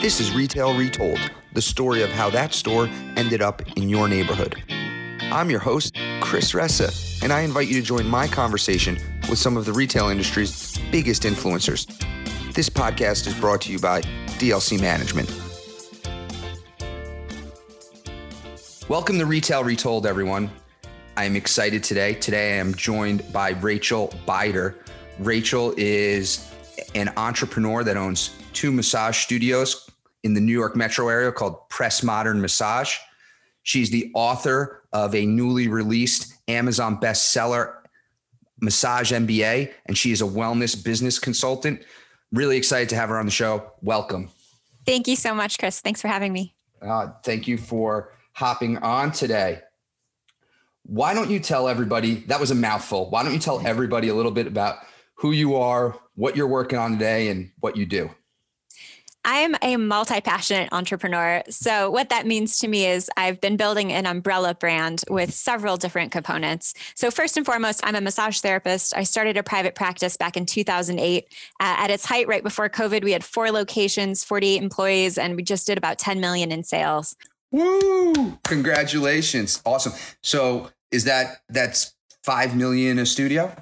This is Retail Retold, the story of how that store ended up in your neighborhood. I'm your host, Chris Ressa, and I invite you to join my conversation with some of the retail industry's biggest influencers. This podcast is brought to you by DLC Management. Welcome to Retail Retold, everyone. I am excited today. Today I am joined by Rachel Beider. Rachel is an entrepreneur that owns two massage studios in the New York metro area called Press Modern Massage. She's the author of a newly released Amazon bestseller, Massage MBA, and she is a wellness business consultant. Really excited to have her on the show. Welcome. Thank you so much, Chris. Thanks for having me. Uh, thank you for hopping on today. Why don't you tell everybody that was a mouthful? Why don't you tell everybody a little bit about who you are, what you're working on today, and what you do? I am a multi passionate entrepreneur. So, what that means to me is I've been building an umbrella brand with several different components. So, first and foremost, I'm a massage therapist. I started a private practice back in 2008. Uh, at its height, right before COVID, we had four locations, 48 employees, and we just did about 10 million in sales. Woo! Congratulations. Awesome. So, is that that's 5 million a studio?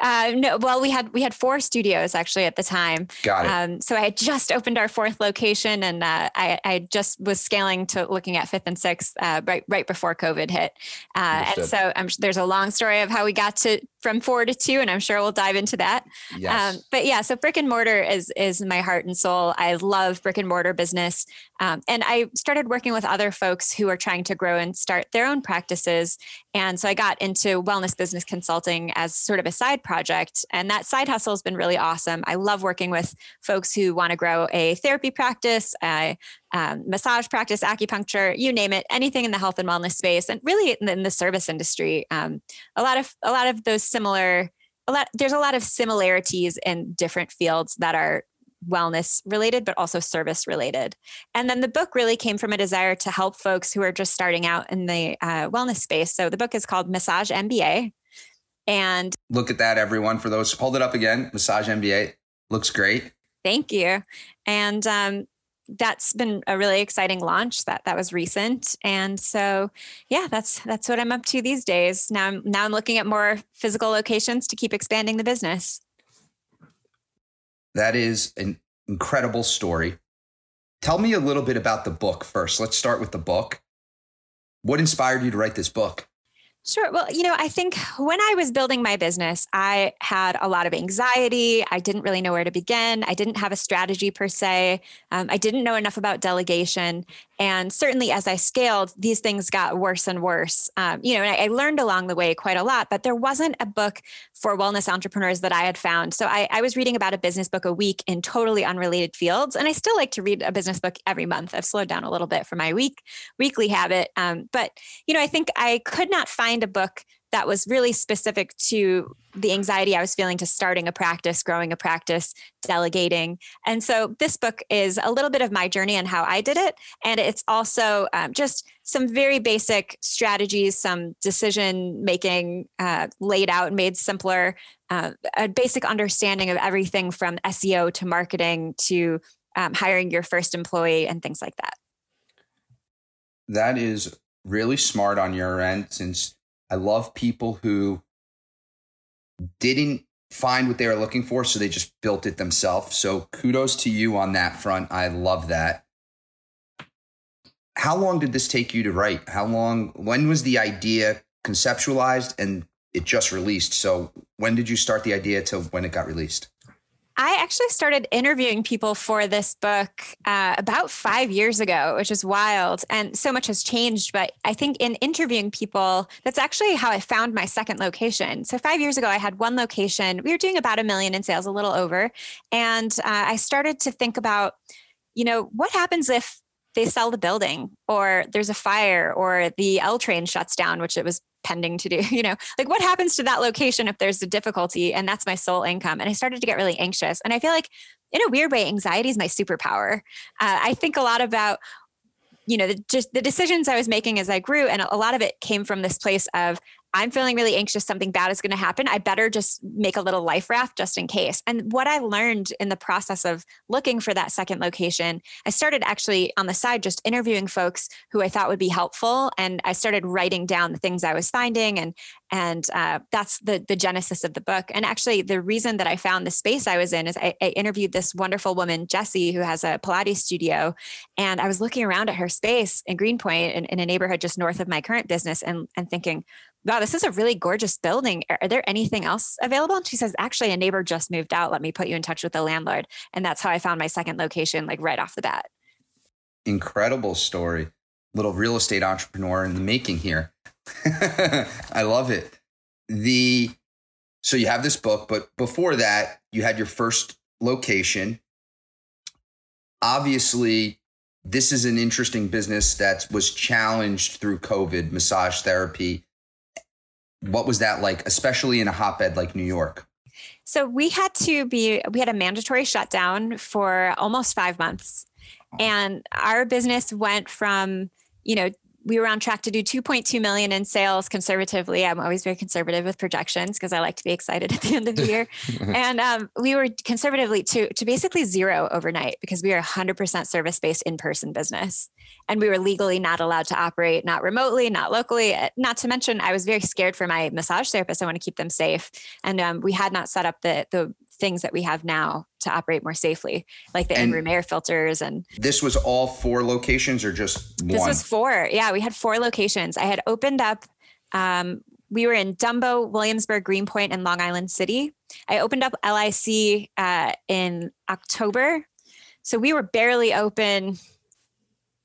Uh, no, well, we had we had four studios actually at the time. Got it. Um, so I had just opened our fourth location, and uh, I, I just was scaling to looking at fifth and sixth uh, right right before COVID hit. Uh, and so I'm, there's a long story of how we got to from four to two, and I'm sure we'll dive into that. Yes. Um, but yeah, so brick and mortar is is my heart and soul. I love brick and mortar business, um, and I started working with other folks who are trying to grow and start their own practices. And so I got into wellness business consulting as sort of a side project, and that side hustle has been really awesome. I love working with folks who want to grow a therapy practice, a um, massage practice, acupuncture, you name it, anything in the health and wellness space, and really in the, service industry. Um, a lot of a lot of those similar, a lot there's a lot of similarities in different fields that are wellness related, but also service related. And then the book really came from a desire to help folks who are just starting out in the uh, wellness space. So the book is called Massage MBA. And look at that, everyone. For those, hold it up again. Massage MBA looks great. Thank you. And um, that's been a really exciting launch that that was recent and so yeah that's that's what i'm up to these days now i'm now i'm looking at more physical locations to keep expanding the business that is an incredible story. Tell me a little bit about the book first. Let's start with the book. What inspired you to write this book Sure. Well, you know, I think when I was building my business, I had a lot of anxiety. I didn't really know where to begin. I didn't have a strategy per se. Um, I didn't know enough about delegation. And certainly as I scaled, these things got worse and worse. Um, you know, and I, I, learned along the way quite a lot, but there wasn't a book for wellness entrepreneurs that I had found. So I, I was reading about a business book a week in totally unrelated fields. And I still like to read a business book every month. I've slowed down a little bit for my week weekly habit. Um, but, you know, I think I could not find a book that was really specific to the anxiety I was feeling to starting a practice, growing a practice, delegating. And so this book is a little bit of my journey and how I did it. And it's also um, just some very basic strategies, some decision making uh, laid out, made simpler, uh, a basic understanding of everything from SEO to marketing to um, hiring your first employee and things like that. That is really smart on your end since I love people who didn't find what they were looking for, so they just built it themselves. So kudos to you on that front. I love that. How long did this take you to write? How long, when was the idea conceptualized and it just released? So when did you start the idea to when it got released? I actually started interviewing people for this book uh, about five years ago, which is wild. And so much has changed. But I think in interviewing people, that's actually how I found my second location. So five years ago, I had one location. We were doing about a million in sales, a little over. And uh, I started to think about, you know, what happens if they sell the building or there's a fire or the L train shuts down, which it was pending to do you know like what happens to that location if there's a difficulty and that's my sole income? And i started to get really anxious. And i feel like in a weird way anxiety is my superpower. Uh, i think a lot about you know the, just the decisions i was making as i grew and a lot of it came from this place of I'm feeling really anxious, something bad is going to happen. I better just make a little life raft just in case. And what I learned in the process of looking for that second location, I started actually on the side just interviewing folks who I thought would be helpful. And I started writing down the things I was finding. And and uh, that's the the genesis of the book. And actually, the reason that I found the space I was in is I, I interviewed this wonderful woman, Jessie, who has a Pilates studio, and I was looking around at her space in Greenpoint in, in a neighborhood just north of my current business, and and thinking, wow, this is a really gorgeous building. Are, there anything else available? And she says, actually, a neighbor just moved out. Let me put you in touch with the landlord. And that's how I found my second location, like right off the bat. Incredible story. Little real estate entrepreneur in the making here. I love it. The so you have this book, but before that, you had your first location. Obviously, this is an interesting business that was challenged through COVID, massage therapy what was that like, especially in a hotbed like New York? So we had to be, we had a mandatory shutdown for almost five months. And our business went from, you know, we were on track to do 2.2 million in sales conservatively. I'm always very conservative with projections because I like to be excited at the end of the year. and um, we were conservatively to to basically zero overnight because we are 100% service based in person business, and we were legally not allowed to operate not remotely, not locally. Eh, not to mention, I was very scared for my massage therapists. I want to keep them safe, and um, we had not set up the the things that we have now to operate more safely, like the in-room air filters. And this was all four locations, or just one? This was four. Yeah, we had four locations. I had opened up. Um, we were in Dumbo, Williamsburg, Greenpoint, and Long Island City. I opened up LIC uh, in October, so we were barely open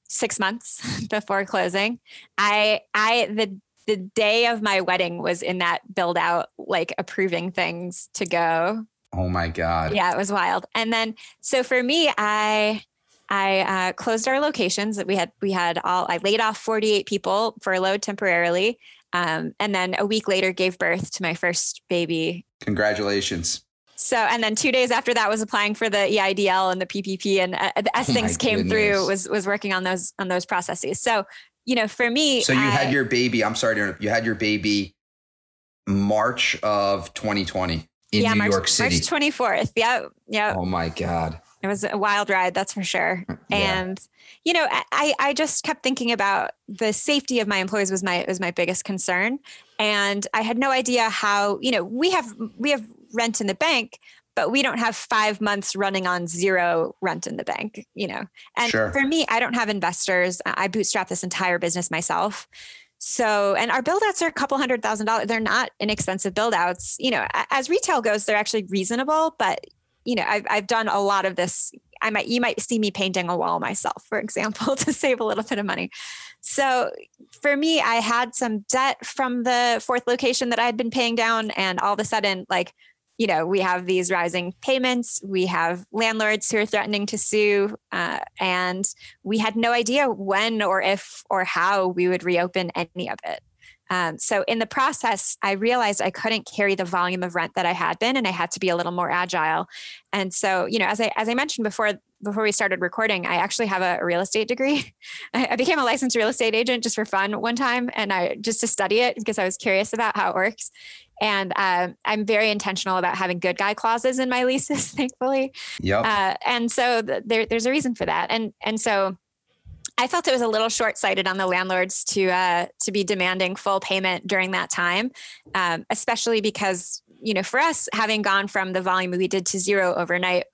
six months before closing. I I the the day of my wedding was in that build out, like approving things to go. Oh my God. Yeah, it was wild. And then, so for me, I, I uh, closed our locations that we had, we had all, I laid off 48 people furloughed temporarily. Um, and then a week later gave birth to my first baby. Congratulations. So, and then two days after that was applying for the EIDL and the PPP and uh, as oh things came goodness. through was, was working on those, on those processes. So, you know, for me, so you I, had your baby, I'm sorry to you had your baby March of 2020 in yeah, New March, York City. March 24th. Yeah. Yeah. Oh my God. It was a wild ride, that's for sure. Mm, yeah. And you know, I I just kept thinking about the safety of my employees was my was my biggest concern. And I had no idea how, you know, we have we have rent in the bank, but we don't have five months running on zero rent in the bank, you know. And sure. for me, I don't have investors. I bootstrap this entire business myself. So, and our build outs are a couple hundred thousand dollars. They're not inexpensive build outs. You know, as retail goes, they're actually reasonable, but you know, I've, I've done a lot of this. I might, you might see me painting a wall myself, for example, to save a little bit of money. So for me, I had some debt from the fourth location that I had been paying down. And all of a sudden, like you know, we have these rising payments. We have landlords who are threatening to sue, uh, and we had no idea when or if or how we would reopen any of it. Um, so in the process, I realized I couldn't carry the volume of rent that I had been, and I had to be a little more agile. And so, you know, as I as I mentioned before, before we started recording, I actually have a, real estate degree. I, became a licensed real estate agent just for fun one time, and I just to study it because I was curious about how it works. And uh, I'm very intentional about having good guy clauses in my leases, thankfully. Yeah. Uh, and so th- there, there's a reason for that. And and so I felt it was a little short-sighted on the landlords to uh, to be demanding full payment during that time, um, especially because you know for us having gone from the volume we did to zero overnight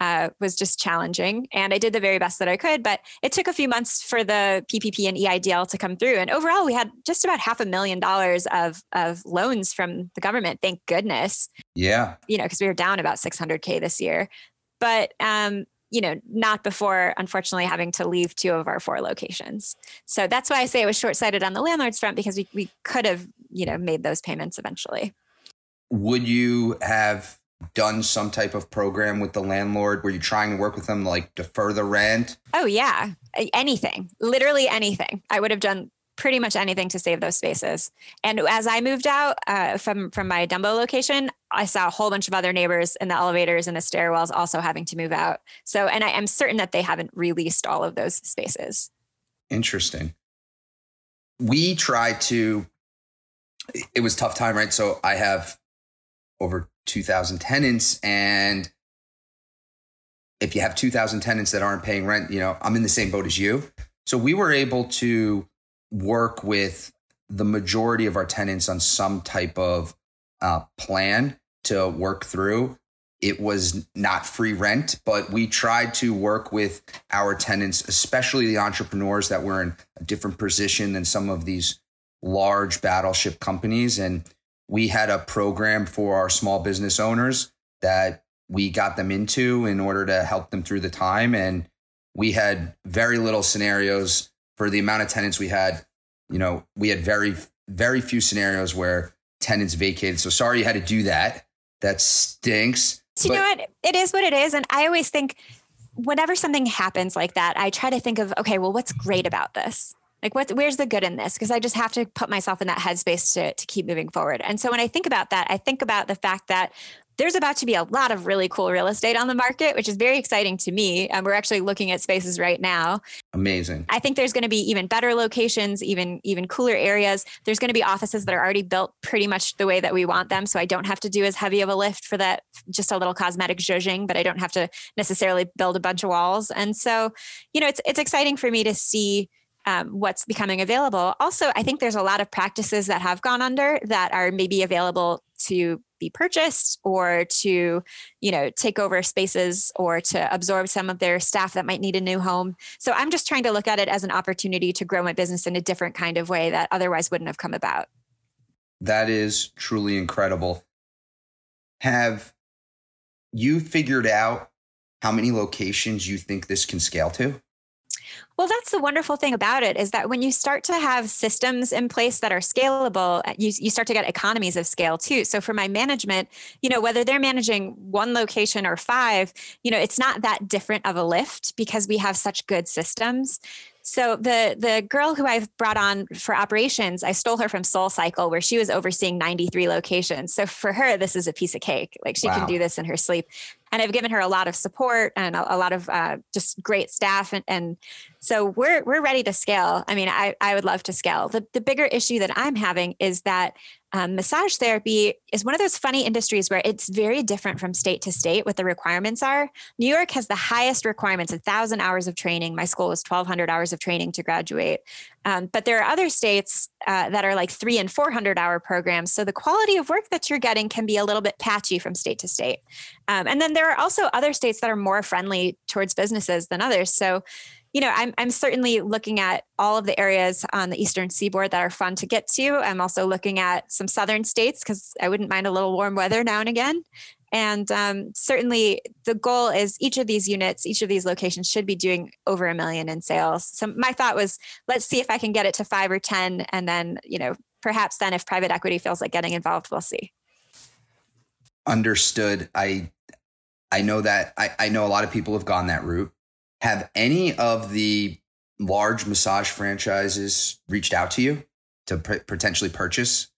uh, was just challenging. And I did the very best that I could, but it took a few months for the PPP and EIDL to come through. And overall, we had just about half a million dollars of, of loans from the government. Thank goodness. Yeah. You know, because we were down about 600K this year. But, um, you know, not before, unfortunately, having to leave two of our four locations. So that's why I say it was short sighted on the landlord's front because we, we could have, you know, made those payments eventually. Would you have done some type of program with the landlord? Were you trying to work with them like defer the rent? Oh yeah, anything, literally anything. I would have done pretty much anything to save those spaces. And as I moved out uh, from from my Dumbo location, I saw a whole bunch of other neighbors in the elevators and the stairwells also having to move out. So, and I am certain that they haven't released all of those spaces. Interesting. We try to it was tough time, right? So I have over 2,000 tenants, and if you have 2,000 tenants that aren't paying rent, you know, I'm in the same boat as you. So we were able to work with the majority of our tenants on some type of uh, plan to work through. It was not free rent, but we tried to work with our tenants, especially the entrepreneurs that were in a different position than some of these large battleship companies. And we had a program for our small business owners that we got them into in order to help them through the time. And we had very little scenarios for the amount of tenants we had. You know, we had very, very few scenarios where tenants vacated. So sorry you had to do that. That stinks. You but- know what? It is what it is. And I always think whenever something happens like that, I try to think of, okay, well, what's great about this? Like what's where's the good in this? Because I just have to put myself in that headspace to to keep moving forward. And so when I think about that, I think about the fact that there's about to be a lot of really cool real estate on the market, which is very exciting to me. And we're actually looking at spaces right now. Amazing. I think there's going to be even better locations, even even cooler areas. There's going to be offices that are already built pretty much the way that we want them, so I don't have to do as heavy of a lift for that. Just a little cosmetic zhuzhing, but I don't have to necessarily build a bunch of walls. And so, you know, it's it's exciting for me to see um, what's becoming available. Also, I think there's a lot of practices that have gone under that are maybe available to be purchased or to you know take over spaces or to absorb some of their staff that might need a new home. So i'm just trying to look at it as an opportunity to grow my business in a different kind of way that otherwise wouldn't have come about. That is truly incredible. Have you figured out how many locations you think this can scale to well, that's the wonderful thing about it is that when you start to have systems in place that are scalable, uh, you, you start to get economies of scale too. So for my management, you know, whether they're managing one location or five, you know, it's not that different of a lift because we have such good systems. So the the girl who I've brought on for operations, I stole her from SoulCycle, where she was overseeing 93 locations. So for her, this is a piece of cake. Like she wow. can do this in her sleep. And I've given her a lot of support and a, a lot of uh, just great staff, and, and so we're we're ready to scale. I mean, I I would love to scale. The the bigger issue that I'm having is that um, massage therapy is one of those funny industries where it's very different from state to state what the requirements are. New York has the highest requirements, a thousand hours of training. My school was 1,200 hours of training to graduate. Um, but there are other states uh, that are like three and 400 hour programs. So the quality of work that you're getting can be a little bit patchy from state to state. Um, and then there are also other states that are more friendly towards businesses than others. So you know, I'm, I'm certainly looking at all of the areas on the eastern seaboard that are fun to get to. I'm also looking at some southern states because I wouldn't mind a little warm weather now and again. And um, certainly, the goal is each of these units, each of these locations should be doing over a million in sales. So my thought was, let's see if I can get it to five or ten, and then you know, perhaps then if private equity feels like getting involved, we'll see. Understood. I I know that I, I know a lot of people have gone that route. Have any of the large massage franchises reached out to you to potentially purchase?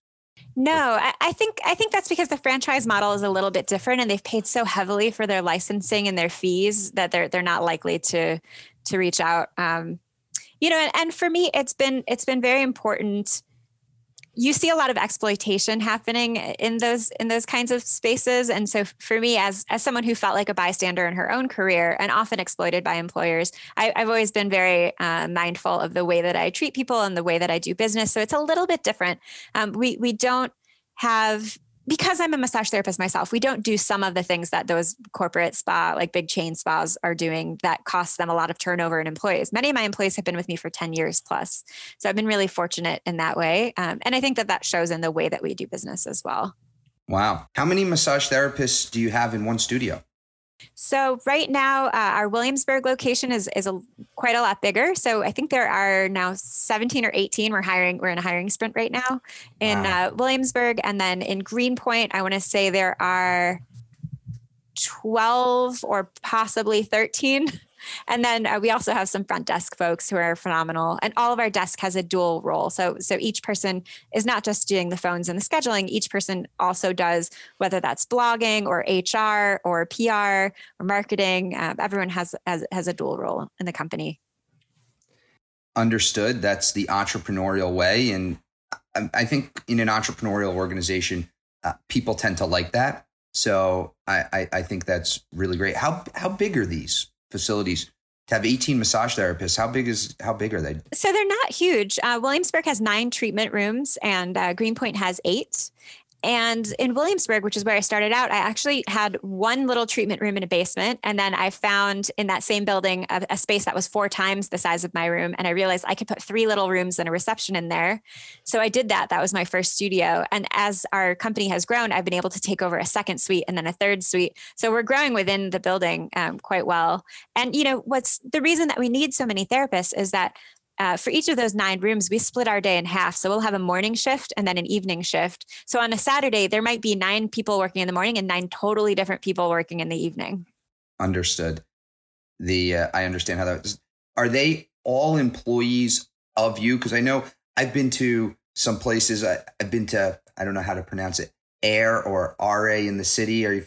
No, I think I think that's because the franchise model is a little bit different, and they've paid so heavily for their licensing and their fees that they're they're not likely to to reach out. Um, you know, and, and for me, it's been it's been very important you see a lot of exploitation happening in those in those kinds of spaces. And so for me as as someone who felt like a bystander in her own career and often exploited by employers I, have always been very uh, mindful of the way that i treat people and the way that i do business. So it's a little bit different. Um, we we don't have because I'm a massage therapist myself, we don't do some of the things that those corporate spa, like big chain spas, are doing that costs them a lot of turnover in employees. Many of my employees have been with me for 10 years plus. So I've been really fortunate in that way. Um, and I think that that shows in the way that we do business as well. Wow. How many massage therapists do you have in one studio? So right now, uh, our Williamsburg location is is a, quite a lot bigger. So I think there are now 17 or 18. We're hiring. We're in a hiring sprint right now in wow. uh, Williamsburg, and then in Greenpoint, I want to say there are 12 or possibly 13 and then uh, we also have some front desk folks who are phenomenal. And all of our desk has a dual role. So so each person is not just doing the phones and the scheduling. Each person also does whether that's blogging or HR or PR or marketing. Uh, everyone has, has has a dual role in the company. Understood. That's the entrepreneurial way, and I think in an entrepreneurial organization, uh, people tend to like that. So I, I, I think that's really great. How how big are these facilities? To have 18 massage therapists, how big is how big are they? So they're not huge. Uh, Williamsburg has nine treatment rooms, and uh, Greenpoint has eight. And in Williamsburg, which is where I started out, I actually had one little treatment room in a basement. And then I found in that same building a, a, space that was four times the size of my room. And I realized I could put three little rooms and a reception in there. So I did that. That was my first studio. And as our company has grown, I've been able to take over a second suite and then a third suite. So we're growing within the building um, quite well. And, you know, what's the reason that we need so many therapists is that uh, for each of those nine rooms, we split our day in half. So we'll have a morning shift and then an evening shift. So on a Saturday, there might be nine people working in the morning and nine totally different people working in the evening. Understood. The uh, I understand how that is. Are they all employees of you? Because I know I've been to some places. I, have been to I don't know how to pronounce it, Air or RA in the city or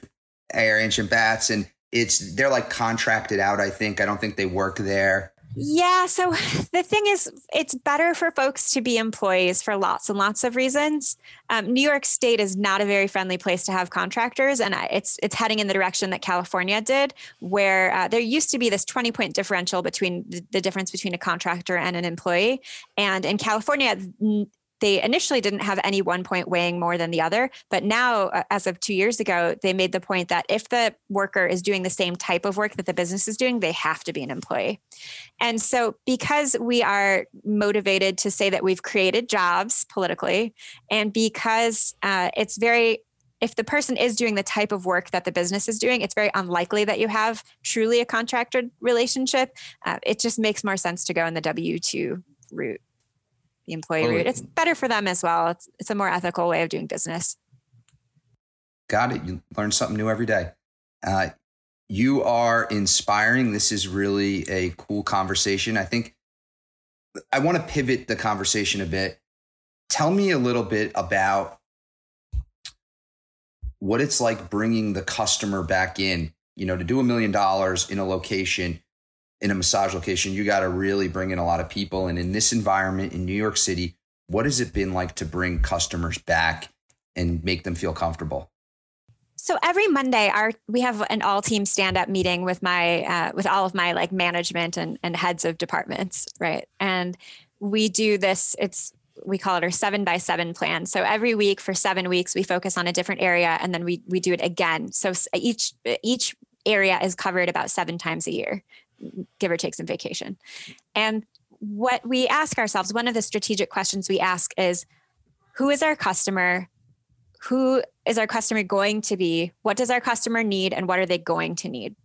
Aire Ancient Baths, and it's they're like contracted out. I think I don't think they work there yeah. So the thing is, it's better for folks to be employees for lots and lots of reasons. Um, New York State is not a very friendly place to have contractors, and it's it's heading in the direction that California did, where uh, there used to be this twenty point differential between the, the difference between a contractor and an employee, and in California they initially didn't have any one point weighing more than the other but now uh, as of two years ago they made the point that if the worker is doing the same type of work that the business is doing they have to be an employee and so because we are motivated to say that we've created jobs politically and because uh, it's very if the person is doing the type of work that the business is doing, it's very unlikely that you have truly a contracted relationship. Uh, it just makes more sense to go in the W 2 route the employee totally. route. It's better for them as well. It's, it's a more ethical way of doing business. Got it. You learn something new every day. Uh, you are inspiring. This is really a cool conversation. I think I want to pivot the conversation a bit. Tell me a little bit about what it's like bringing the customer back in, you know, to do a million dollars in a location in a massage location, you got to really bring in a lot of people. And in this environment in New York City, what has it been like to bring customers back and make them feel comfortable? So every Monday, our we have an all team stand up meeting with my uh, with all of my like management and and heads of departments, right? And we do this. It's we call it our seven by seven plan. So every week for seven weeks, we focus on a different area, and then we we do it again. So each each area is covered about seven times a year give or take some vacation. And what we ask ourselves, one of the strategic questions we ask is who is our customer? Who is our customer going to be? What does our customer need? And what are they going to need?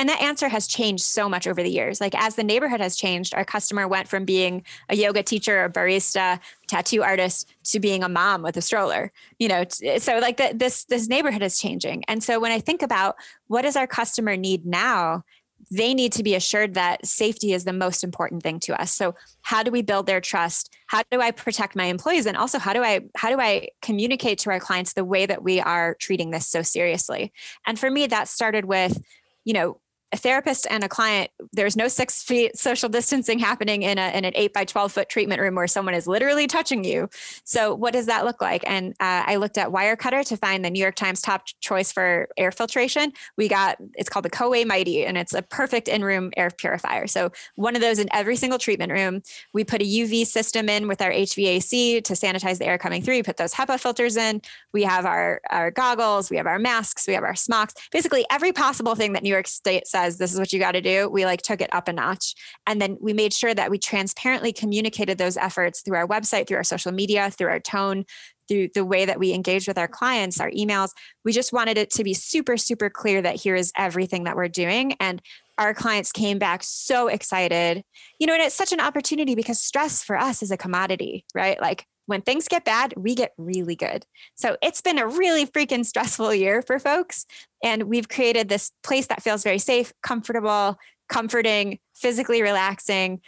And that answer has changed so much over the years. Like as the neighborhood has changed, our customer went from being a yoga teacher, a barista, tattoo artist to being a mom with a stroller. You know, so like the, this this neighborhood is changing. And so when I think about what does our customer need now, they need to be assured that safety is the most important thing to us. So how do we build their trust? How do i protect my employees? And also how do i how do i communicate to our clients the way that we are treating this so seriously? And for me that started with you know a therapist and a client, there's no six feet social distancing happening in, a, in an eight by 12 foot treatment room where someone is literally touching you. So, what does that look like? And uh, I looked at Wirecutter to find the New York Times top choice for air filtration. We got it's called the Coway Mighty, and it's a perfect in room air purifier. So, one of those in every single treatment room. We put a UV system in with our HVAC to sanitize the air coming through. We put those HEPA filters in. We have our, our goggles, we have our masks, we have our smocks, basically every possible thing that New York State says this is what you got to do. We like took it up a notch. And then we made sure that we transparently communicated those efforts through our website through our social media through our tone through the way that we engage with our clients our emails. We just wanted it to be super super clear that here is everything that we're doing. And our clients came back so excited. You know and it's such an opportunity because stress for us is a commodity right? Like when things get bad, we get really good. So it's been a really freaking stressful year for folks. And we've created this place that feels very safe, comfortable, comforting, physically relaxing.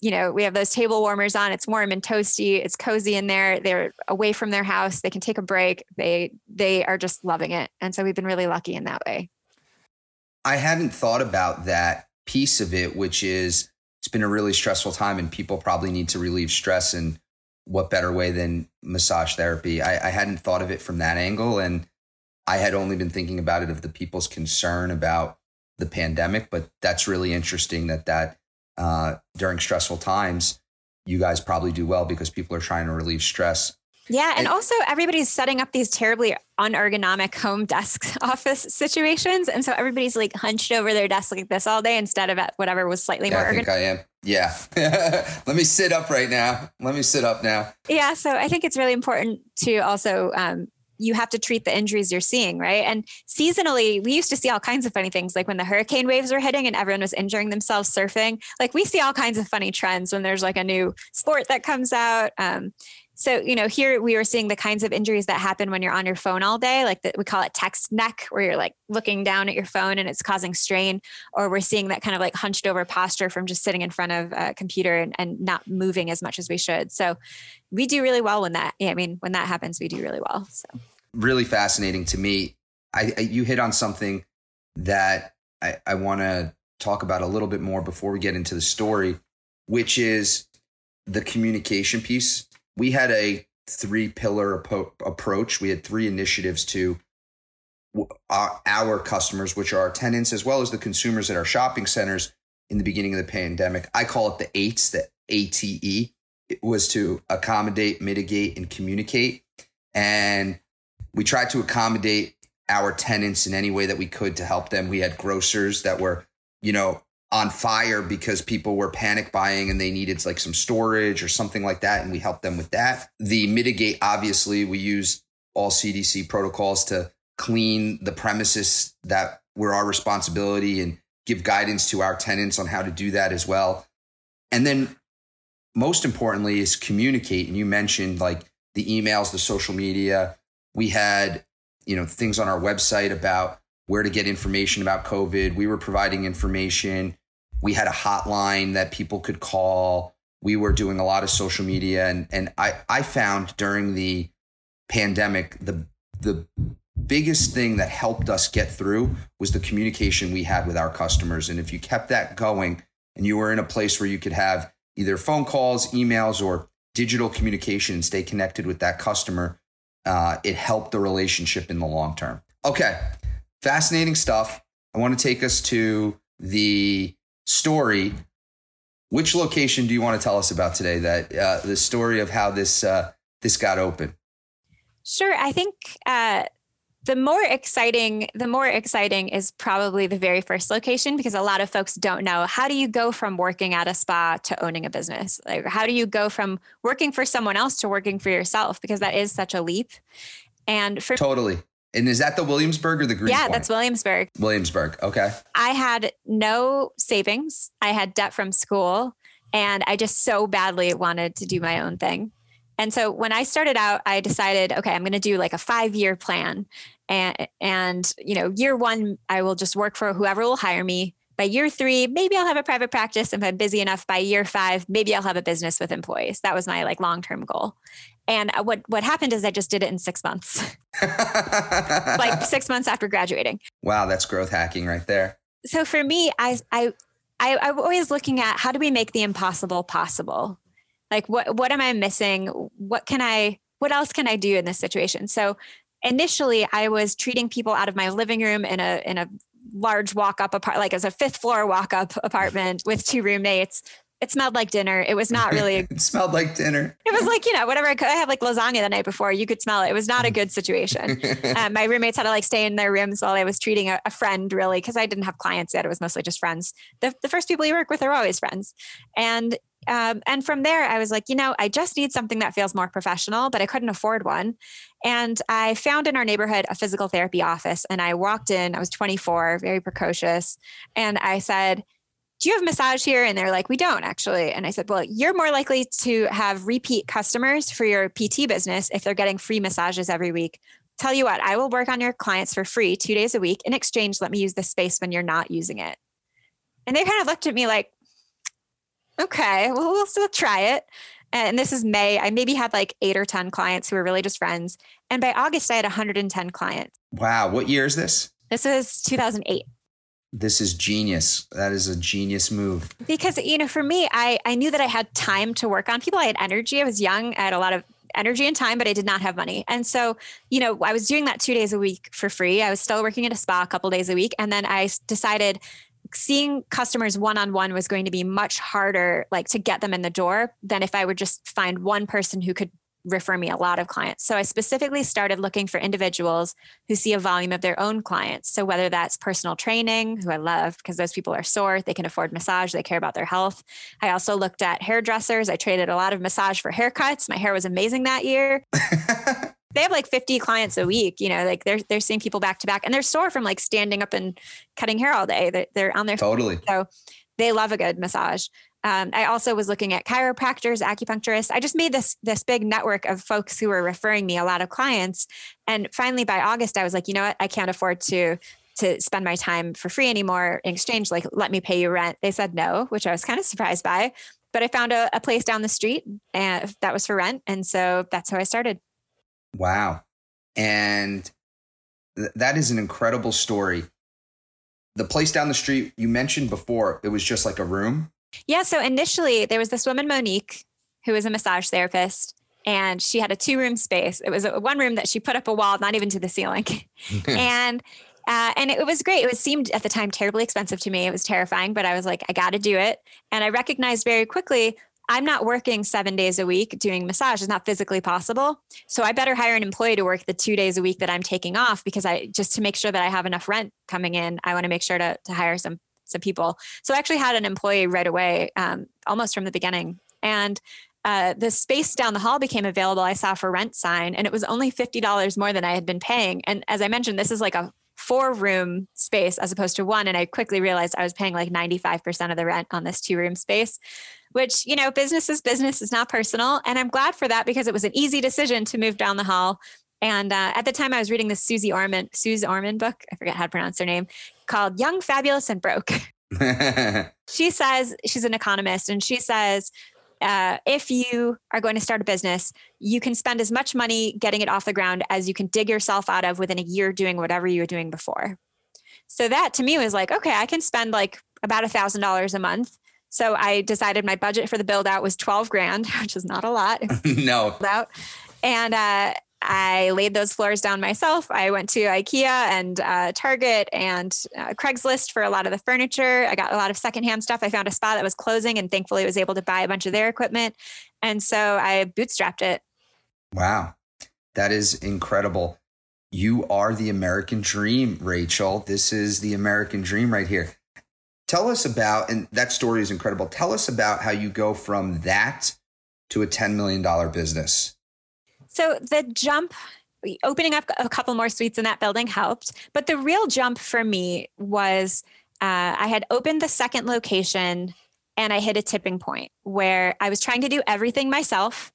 You know, we have those table warmers on. It's warm and toasty. It's cozy in there. They're away from their house. They can take a break. They they are just loving it. And so we've been really lucky in that way. I hadn't thought about that piece of it, which is it's been a really stressful time and people probably need to relieve stress and what better way than massage therapy? I, I hadn't thought of it from that angle. And I had only been thinking about it of the people's concern about the pandemic, but that's really interesting that that uh, during stressful times, you guys probably do well because people are trying to relieve stress. Yeah. And, and also, everybody's setting up these terribly unergonomic home desk office situations. And so everybody's like hunched over their desk like this all day instead of at whatever was slightly yeah, more I think I am. Yeah. Let me sit up right now. Let me sit up now. Yeah. So I think it's really important to also um, you have to treat the injuries you're seeing, right? And seasonally, we used to see all kinds of funny things, like when the hurricane waves were hitting and everyone was injuring themselves surfing. Like we see all kinds of funny trends when there's like a new sport that comes out. Um, so, you know, here we were seeing the kinds of injuries that happen when you're on your phone all day, like the, we call it text neck, where you're like looking down at your phone and it's causing strain. Or we're seeing that kind of like hunched over posture from just sitting in front of a computer and, and not moving as much as we should. So we do really well when that, I mean, when that happens, we do really well. So really fascinating to me. I, I you hit on something that I, I want to talk about a little bit more before we get into the story, which is the communication piece we had a three pillar approach. We had three initiatives to our, uh, our customers, which are our tenants, as well as the consumers at our shopping centers in the beginning of the pandemic. I call it the eights, the ATE. It was to accommodate, mitigate, and communicate. And we tried to accommodate our tenants in any way that we could to help them. We had grocers that were, you know, on fire because people were panic buying and they needed like some storage or something like that. And we helped them with that. The mitigate, obviously, we use all CDC protocols to clean the premises that were our responsibility and give guidance to our tenants on how to do that as well. And then most importantly is communicate. And you mentioned like the emails, the social media. We had, you know, things on our website about where to get information about COVID. We were providing information. We had a hotline that people could call. We were doing a lot of social media, and and I I found during the pandemic the the biggest thing that helped us get through was the communication we had with our customers. And if you kept that going, and you were in a place where you could have either phone calls, emails, or digital communication and stay connected with that customer, uh, it helped the relationship in the long term. Okay, fascinating stuff. I want to take us to the story. Which location do you want to tell us about today? That uh, the story of how this uh, this got open. Sure, I think uh, the more exciting the more exciting is probably the very first location because a lot of folks don't know how do you go from working at a spa to owning a business like how do you go from working for someone else to working for yourself because that is such a leap and for totally and is that the Williamsburg or the Green? Yeah, that's Williamsburg. Williamsburg. Okay. I had no savings. I had debt from school and I just so badly wanted to do my own thing. And so when I started out, I decided, okay, I'm going to do like a five year plan. And, and, you know, year one, I will just work for whoever will hire me. By year three, maybe I'll have a private practice if I'm busy enough. By year five, maybe I'll have a business with employees. That was my like long term goal. And uh, what what happened is I just did it in six months, like six months after graduating. Wow, that's growth hacking right there. So for me, I I I, I'm always looking at how do we make the impossible possible. Like what what am I missing? What can I? What else can I do in this situation? So initially, I was treating people out of my living room in a in a large walk up apart like as a fifth floor walk up apartment with two roommates it smelled like dinner. It was not really. it smelled like dinner. It was like you know whatever I could. I had like lasagna the night before. You could smell it. It was not a good situation. um, my roommates had to like stay in their rooms while I was treating a, a friend really because I didn't have clients yet. It was mostly just friends. The, the first people you work with are always friends, and um, and from there I was like, you know, I just need something that feels more professional, but I couldn't afford one. And I found in our neighborhood a physical therapy office, and I walked in. I was 24, very precocious, and I said do you have massage here? And they're like, we don't actually. And I said, well, you're more likely to have repeat customers for your PT business if they're getting free massages every week. Tell you what, I will work on your clients for free two days a week. In exchange, let me use the space when you're not using it. And they kind of looked at me like, okay, well, we'll still try it. And this is May. I maybe had like eight or 10 clients who were really just friends. And by August, I had 110 clients. Wow. What year is this? This was 2008. This is genius. That is a genius move. Because, you know, for me, I, I knew that I had time to work on people. I had energy. I was young. I had a lot of energy and time, but I did not have money. And so, you know, I was doing that two days a week for free. I was still working at a spa a couple days a week. And then I decided seeing customers one on one was going to be much harder, like to get them in the door than if I would just find one person who could refer me a lot of clients. So I specifically started looking for individuals who see a volume of their own clients. So whether that's personal training, who I love because those people are sore, they can afford massage, they care about their health. I also looked at hairdressers. I traded a lot of massage for haircuts. My hair was amazing that year. they have like 50 clients a week, you know, like they're they're seeing people back to back and they're sore from like standing up and cutting hair all day. They're, they're on their Totally. So they love a good massage. Um, I also was looking at chiropractors, acupuncturists. I just made this this big network of folks who were referring me a lot of clients. And finally, by August, I was like, you know what? I can't afford to to spend my time for free anymore in exchange. Like, let me pay you rent. They said no, which I was kind of surprised by. But I found a, a place down the street and that was for rent, and so that's how I started. Wow, and th- that is an incredible story. The place down the street you mentioned before, it was just like a room. Yeah. So initially, there was this woman, Monique, who was a massage therapist, and she had a two room space. It was a, one room that she put up a wall, not even to the ceiling. and uh, and it was great. It was seemed at the time terribly expensive to me. It was terrifying, but I was like, I got to do it. And I recognized very quickly I'm not working seven days a week doing massage. It's not physically possible. So I better hire an employee to work the two days a week that I'm taking off because I just to make sure that I have enough rent coming in, I want to make sure to, to hire some some people. So I actually had an employee right away, um, almost from the beginning. And uh, the space down the hall became available. I saw for rent sign, and it was only fifty dollars more than I had been paying. And as I mentioned, this is like a four room space as opposed to one. And I quickly realized I was paying like ninety five percent of the rent on this two room space. Which you know, business is business, is not personal, and I'm glad for that because it was an easy decision to move down the hall. And uh, at the time, I was reading the Susie Orman, Suze Orman book. I forget how to pronounce her name called Young, Fabulous, and Broke. she says, she's an economist, and she says, uh, if you are going to start a business, you can spend as much money getting it off the ground as you can dig yourself out of within a year doing whatever you were doing before. So that to me was like, okay, I can spend like about a thousand dollars a month. So I decided my budget for the build out was 12 grand, which is not a lot. no. Out. And uh, I laid those floors down myself. I went to IKEA and uh, Target and uh, Craigslist for a lot of the furniture. I got a lot of secondhand stuff. I found a spa that was closing and thankfully was able to buy a bunch of their equipment. And so I bootstrapped it. Wow. That is incredible. You are the American dream, Rachel. This is the American dream right here. Tell us about, and that story is incredible. Tell us about how you go from that to a $10 million business. So the jump opening up a couple more suites in that building helped. But the real jump for me was uh, I had opened the second location and I hit a tipping point where I was trying to do everything myself.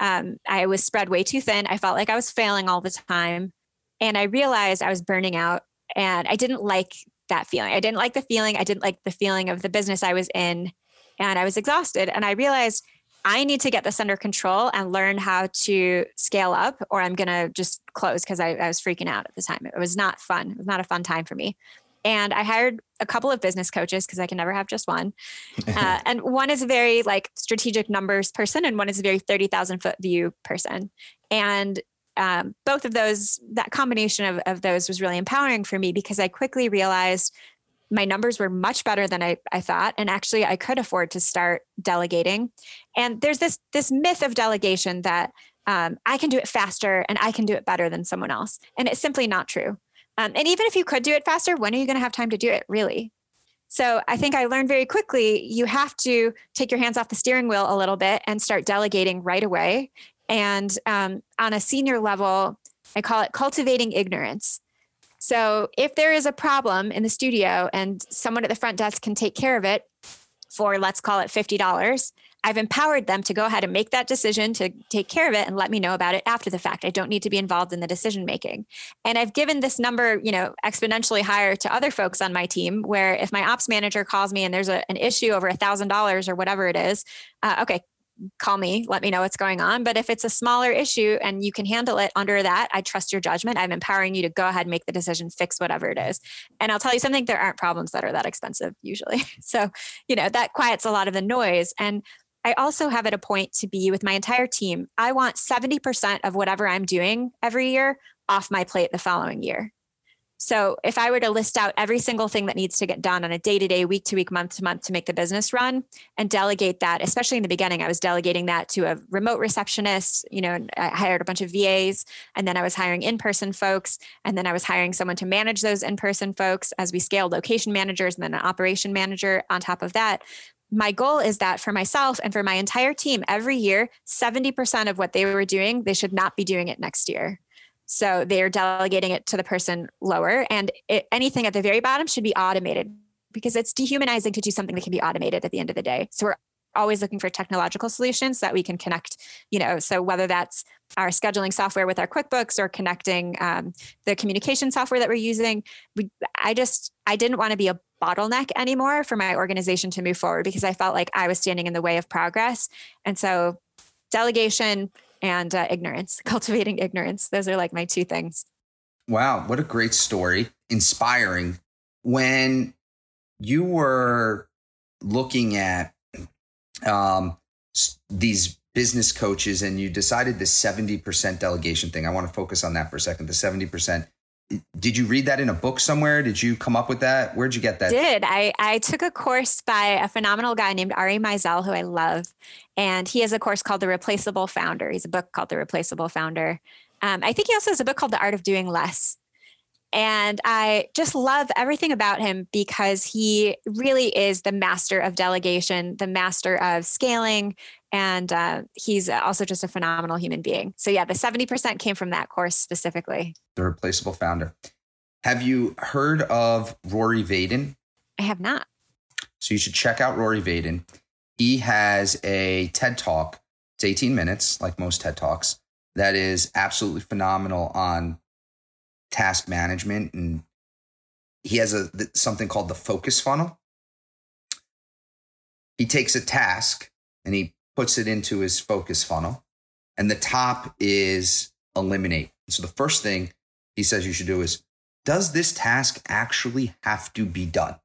Um, I was spread way too thin. I felt like I was failing all the time. And I realized I was burning out and I didn't like that feeling. I didn't like the feeling. I didn't like the feeling of the business I was in. And I was exhausted. And I realized I need to get this under control and learn how to scale up, or I'm going to just close because I, I was freaking out at the time. It was not fun. It was not a fun time for me. And I hired a couple of business coaches because I can never have just one. Uh, and one is a very like strategic numbers person, and one is a very 30,000 foot view person. And um, both of those, that combination of, of those was really empowering for me because I quickly realized my numbers were much better than I, I thought. And actually i could afford to start delegating. And there's this this myth of delegation that um, i can do it faster and i can do it better than someone else. And it's simply not true. Um, and even if you could do it faster when are you going to have time to do it really? So i think i learned very quickly you have to take your hands off the steering wheel a little bit and start delegating right away. And um, on a senior level i call it cultivating ignorance so if there is a problem in the studio and someone at the front desk can take care of it for, let's call it $50, I've empowered them to go ahead and make that decision to take care of it and let me know about it after the fact. I don't need to be involved in the decision making. And I've given this number, you know, exponentially higher to other folks on my team where if my ops manager calls me and there's a, an issue over a thousand dollars or whatever it is, uh, okay, call me, let me know what's going on. But if it's a smaller issue and you can handle it under that, I trust your judgment. I'm empowering you to go ahead, and make the decision, fix whatever it is. And I'll tell you something, there aren't problems that are that expensive usually. So, you know, that quiets a lot of the noise. And I also have it a point to be with my entire team. I want 70% of whatever I'm doing every year off my plate the following year. So if I were to list out every single thing that needs to get done on a day to day, week to week, month to month to make the business run and delegate that, especially in the beginning, I was delegating that to a remote receptionist. You know, I hired a bunch of VAs and then I was hiring in person folks. And then I was hiring someone to manage those in person folks as we scaled location managers and then an operation manager on top of that. My goal is that for myself and for my entire team, every year, 70% of what they were doing, they should not be doing it next year. So they're delegating it to the person lower, and it, anything at the very bottom should be automated because it's dehumanizing to do something that can be automated at the end of the day. So we're always looking for technological solutions that we can connect you know so whether that's our scheduling software with our quickbooks or connecting um, the communication software that we're using we, i just i didn't want to be a bottleneck anymore for my organization to move forward because i felt like i was standing in the way of progress and so delegation and uh, ignorance, cultivating ignorance. Those are like my two things. Wow, what a great story. Inspiring. When you were looking at um, these business coaches and you decided the 70% delegation thing, I want to focus on that for a second. The 70%. Did you read that in a book somewhere? Did you come up with that? Where'd you get that? Did I? I took a course by a phenomenal guy named Ari Meisel, who I love, and he has a course called The Replaceable Founder. He's a book called The Replaceable Founder. Um, I think he also has a book called The Art of Doing Less. And I just love everything about him because he really is the master of delegation, the master of scaling, and uh, he's also just a phenomenal human being. So, yeah, the 70% came from that course specifically. The replaceable founder. Have you heard of Rory Vaden? I have not. So, you should check out Rory Vaden. He has a TED Talk. It's 18 minutes, like most TED Talks, that is absolutely phenomenal on task management. And he has a something called the focus funnel. He takes a task and he puts it into his focus funnel. And the top is eliminate. So the first thing he says you should do is does this task actually have to be done?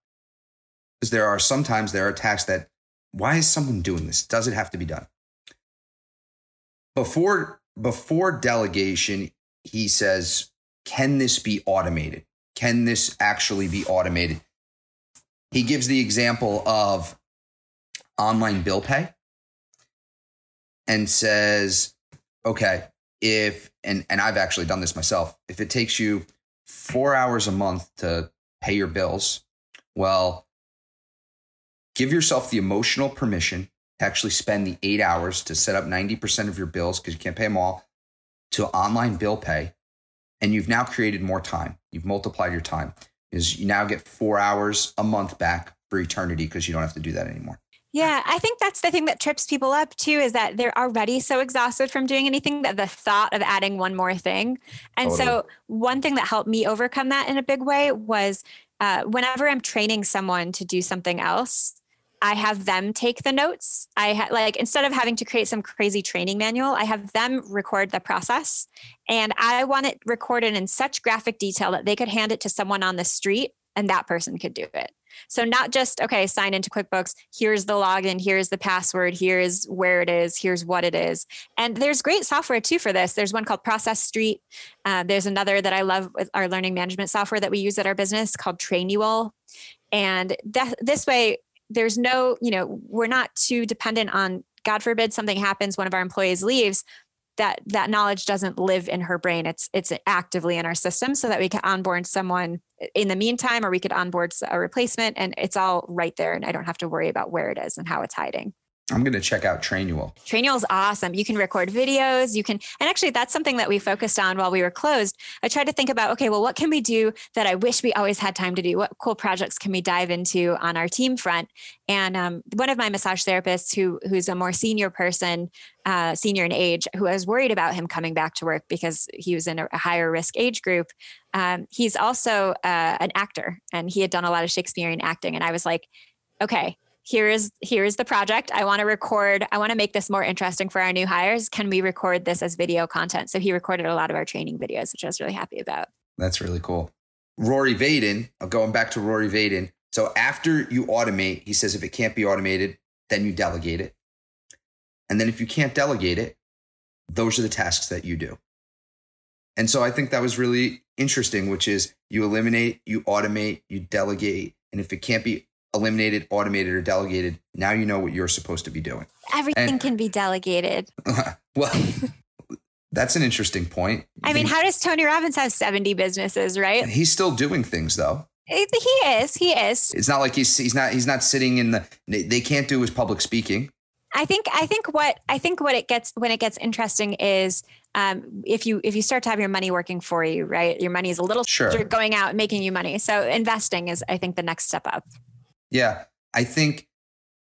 Because there are sometimes there are tasks that why is someone doing this? Does it have to be done? Before before delegation, he says, can this be automated? Can this actually be automated? He gives the example of online bill pay and says, okay, if, and, and I've actually done this myself, if it takes you four hours a month to pay your bills, well, give yourself the emotional permission to actually spend the eight hours to set up 90% of your bills because you can't pay them all to online bill pay. And you've now created more time. You've multiplied your time is you now get four hours a month back for eternity because you don't have to do that anymore. Yeah, I think that's the thing that trips people up too is that they're already so exhausted from doing anything that the thought of adding one more thing. And totally. so, one thing that helped me overcome that in a big way was uh, whenever I'm training someone to do something else, I have them take the notes. I ha- like instead of having to create some crazy training manual, I have them record the process, and I want it recorded in such graphic detail that they could hand it to someone on the street, and that person could do it. So not just okay, sign into QuickBooks. Here's the login. Here's the password. Here's where it is. Here's what it is. And there's great software too for this. There's one called Process Street. Uh, there's another that I love with our learning management software that we use at our business called Trainual. And this way, there's no, you know, we're not too dependent on, God forbid something happens, one of our employees leaves, that that knowledge doesn't live in her brain. It's it's actively in our system so that we can onboard someone in the meantime, or we could onboard a replacement and it's all right there. And I don't have to worry about where it is and how it's hiding. I'm going to check out Trainual. Trainual is awesome. You can record videos. You can, and actually, that's something that we focused on while we were closed. I tried to think about, okay, well, what can we do that I wish we always had time to do? What cool projects can we dive into on our team front? And um, one of my massage therapists, who who's a more senior person, uh, senior in age, who I was worried about him coming back to work because he was in a, higher risk age group. Um, he's also uh, an actor, and he had done a lot of Shakespearean acting. And I was like, okay, here is here is the project. I want to record i want to make this more interesting for our new hires. Can we record this as video content? So he recorded a lot of our training videos which i was really happy about. That's really cool. Rory vaden going back to rory vaden. So after you automate he says if it can't be automated then you delegate it. And then if you can't delegate it those are the tasks that you do. And so i think that was really interesting which is you eliminate you automate you delegate. And if it can't be eliminated, automated, or delegated, now you know what you're supposed to be doing. Everything and, can be delegated. well, that's an interesting point. I mean, how does Tony Robbins have 70 businesses, right? He's still doing things though. He is. He is. It's not like he's he's not he's not sitting in the they can't do his public speaking. I think I think what I think what it gets when it gets interesting is um, if you if you start to have your money working for you, right? Your money is a little sure. You're going out and making you money. So investing is I think the next step up. Yeah, I think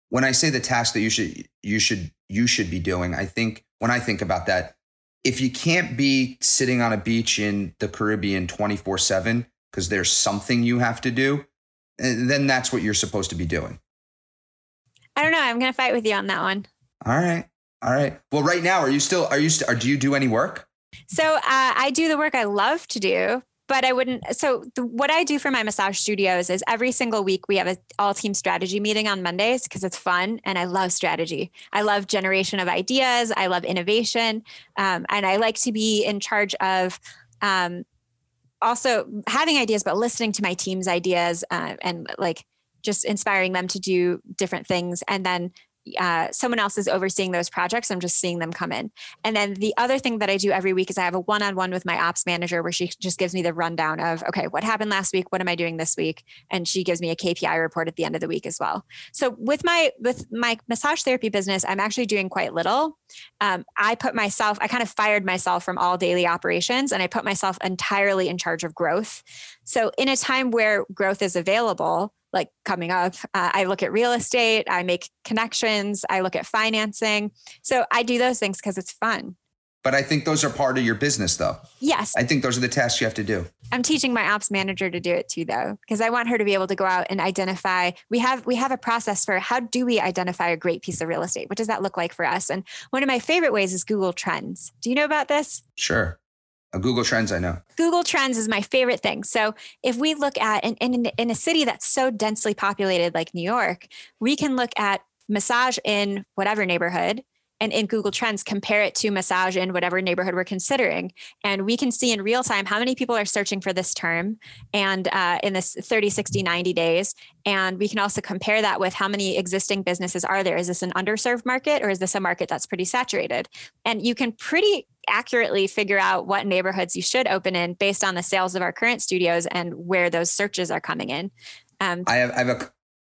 when I say the task that you should you should you should be doing, I think when I think about that, if you can't be sitting on a beach in the Caribbean 24/7 because there's something you have to do, eh, then that's what you're supposed to be doing. I don't know. I'm going to fight with you on that one. All right. All right. Well, right now, are you still, are you, st- are, do you do any work? So uh, I do the work I love to do, but I wouldn't. So the, what I do for my massage studios is every single week we have an all team strategy meeting on Mondays because it's fun and I love strategy. I love generation of ideas. I love innovation, um, and I like to be in charge of. Um, also having ideas but listening to my team's ideas uh, and like just inspiring them to do different things and then uh, someone else is overseeing those projects. I'm just seeing them come in. And then the other thing that I do every week is I have a one on one with my ops manager where she just gives me the rundown of, okay, what happened last week? What am I doing this week? And she gives me a KPI report at the end of the week as well. So with my with my massage therapy business, I'm actually doing quite little. Um, I put myself, I kind of fired myself from all daily operations and I put myself entirely in charge of growth. So in a time where growth is available, like coming up. Uh, I look at real estate, I make connections, I look at financing. So I do those things because it's fun. But I think those are part of your business, though. Yes. I think those are the tasks you have to do. I'm teaching my ops manager to do it too, though, because I want her to be able to go out and identify. We have we have a process for how do we identify a great piece of real estate? What does that look like for us? And one of my favorite ways is Google Trends. Do you know about this? Sure. Google Trends, I know. Google Trends is my favorite thing. So if we look at in, in, in a city that's so densely populated like New York, we can look at massage in whatever neighborhood and in Google Trends compare it to massage in whatever neighborhood we're considering. And we can see in real time how many people are searching for this term and uh, in this 30, 60, 90 days. And we can also compare that with how many existing businesses are there. Is this an underserved market or is this a market that's pretty saturated? And you can pretty accurately figure out what neighborhoods you should open in based on the sales of our current studios and where those searches are coming in. Um, I have, I have a,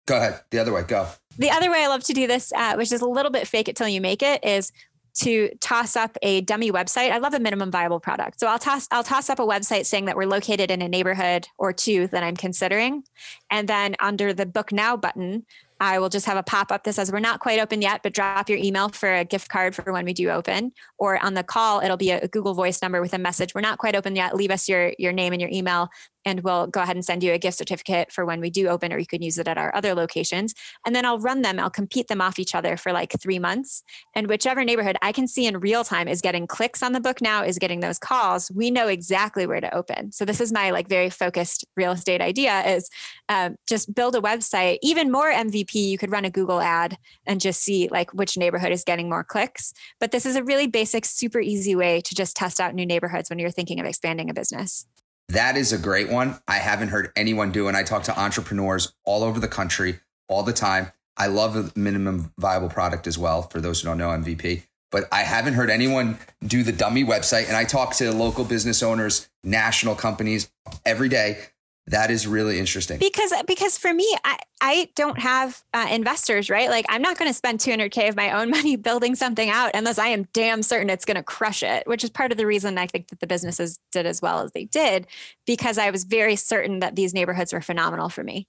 go ahead. The other way, go. The other way I love to do this, uh, which is a little bit fake it till you make it, is to toss up a dummy website. I love a minimum viable product. So I'll toss I'll toss up a website saying that we're located in a neighborhood or two that I'm considering. And then under the book now button, I will just have a pop up that says, We're not quite open yet, but drop your email for a gift card for when we do open. Or on the call, it'll be a Google Voice number with a message, We're not quite open yet. Leave us your, your name and your email, and we'll go ahead and send you a gift certificate for when we do open, or you can use it at our other locations. And then I'll run them, I'll compete them off each other for like three months. And whichever neighborhood I can see in real time is getting clicks on the book now, is getting those calls, we know exactly where to open. So this is my like very focused real estate idea is um, just build a website, even more MVP. You could run a Google ad and just see like which neighborhood is getting more clicks. But this is a really basic, super easy way to just test out new neighborhoods when you're thinking of expanding a business. That is a great one. I haven't heard anyone do, and I talk to entrepreneurs all over the country all the time. I love a minimum viable product as well. For those who don't know, MVP, but I haven't heard anyone do the dummy website. And I talk to local business owners, national companies every day that is really interesting. Because because for me, I, I don't have uh, investors, right? Like I'm not going to spend 200k of my own money building something out unless I am damn certain it's going to crush it. Which is part of the reason I think that the businesses did as well as they did, because I was very certain that these neighborhoods were phenomenal for me.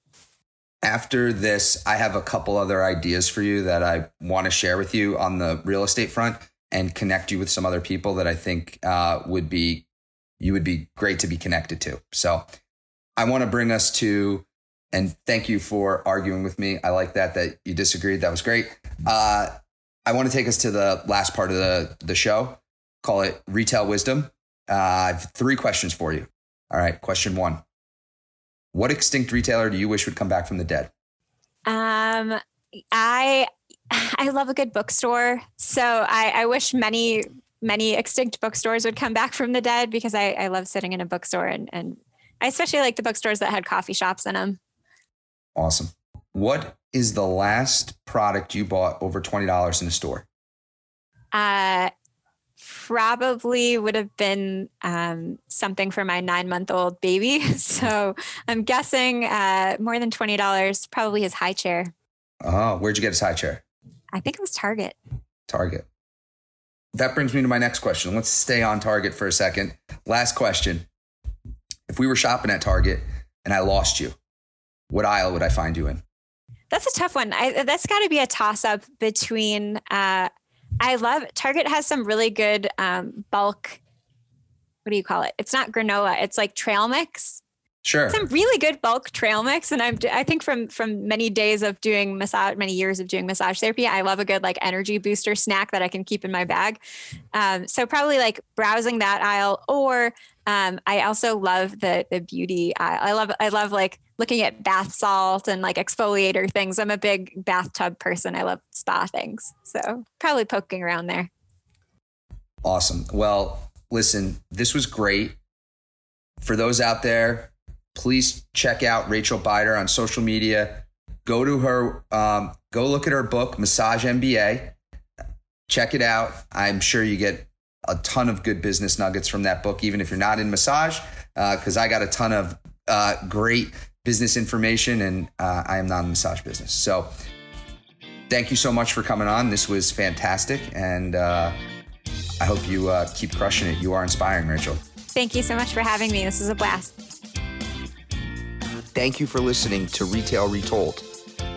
After this, I have a couple other ideas for you that I want to share with you on the real estate front and connect you with some other people that I think uh, would be you would be great to be connected to. So I want to bring us to And thank you for arguing with me. I like that that you disagreed. That was great. Uh, I want to take us to the last part of the the show. Call it retail wisdom. Uh, I have three questions for you. All right. Question one: What extinct retailer do you wish would come back from the dead? Um, I I love a good bookstore. So I, I wish many many extinct bookstores would come back from the dead because I, I love sitting in a bookstore and, and I especially like the bookstores that had coffee shops in them. Awesome. What is the last product you bought over $20 in a store? Uh, probably would have been um, something for my nine month old baby. So I'm guessing uh, more than $20, probably his high chair. Oh, where'd you get his high chair? I think it was Target. Target. That brings me to my next question. Let's stay on Target for a second. Last question. If we were shopping at Target and I lost you, what aisle would I find you in? That's a tough one. I, that's got to be a toss up between. Uh, I love Target has some really good um, bulk. What do you call it? It's not granola. It's like trail mix. Sure. Some really good bulk trail mix, and I'm I think from from many days of doing massage, many years of doing massage therapy, I love a good like energy booster snack that I can keep in my bag. Um, so probably like browsing that aisle, or um, I also love the the beauty aisle. I love I love like looking at bath salt and like exfoliator things. I'm a big bathtub person. I love spa things, so probably poking around there. Awesome. Well, listen, this was great. For those out there please check out Rachel Beider on social media. Go to her, um, go look at her book, Massage MBA. Check it out. I'm sure you get a ton of good business nuggets from that book, even if you're not in massage, because uh, I got a ton of uh, great business information and uh, I am not in massage business. So thank you so much for coming on. This was fantastic. And uh, I hope you uh, keep crushing it. You are inspiring, Rachel. Thank you so much for having me. This was a blast. Thank you for listening to Retail Retold.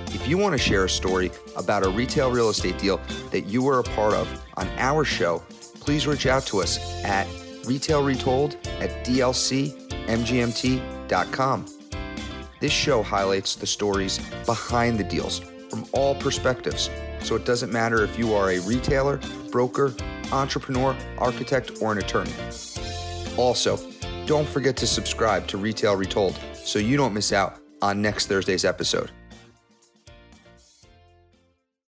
If you want to share a story about a retail real estate deal that you were a part of on our show, please reach out to us at retailretold at dlcmgmt.com. This show highlights the stories behind the deals from all perspectives, so it doesn't matter if you are a retailer, broker, entrepreneur, architect, or an attorney. Also, don't forget to subscribe to Retail Retold so you don't miss out on next Thursday's episode.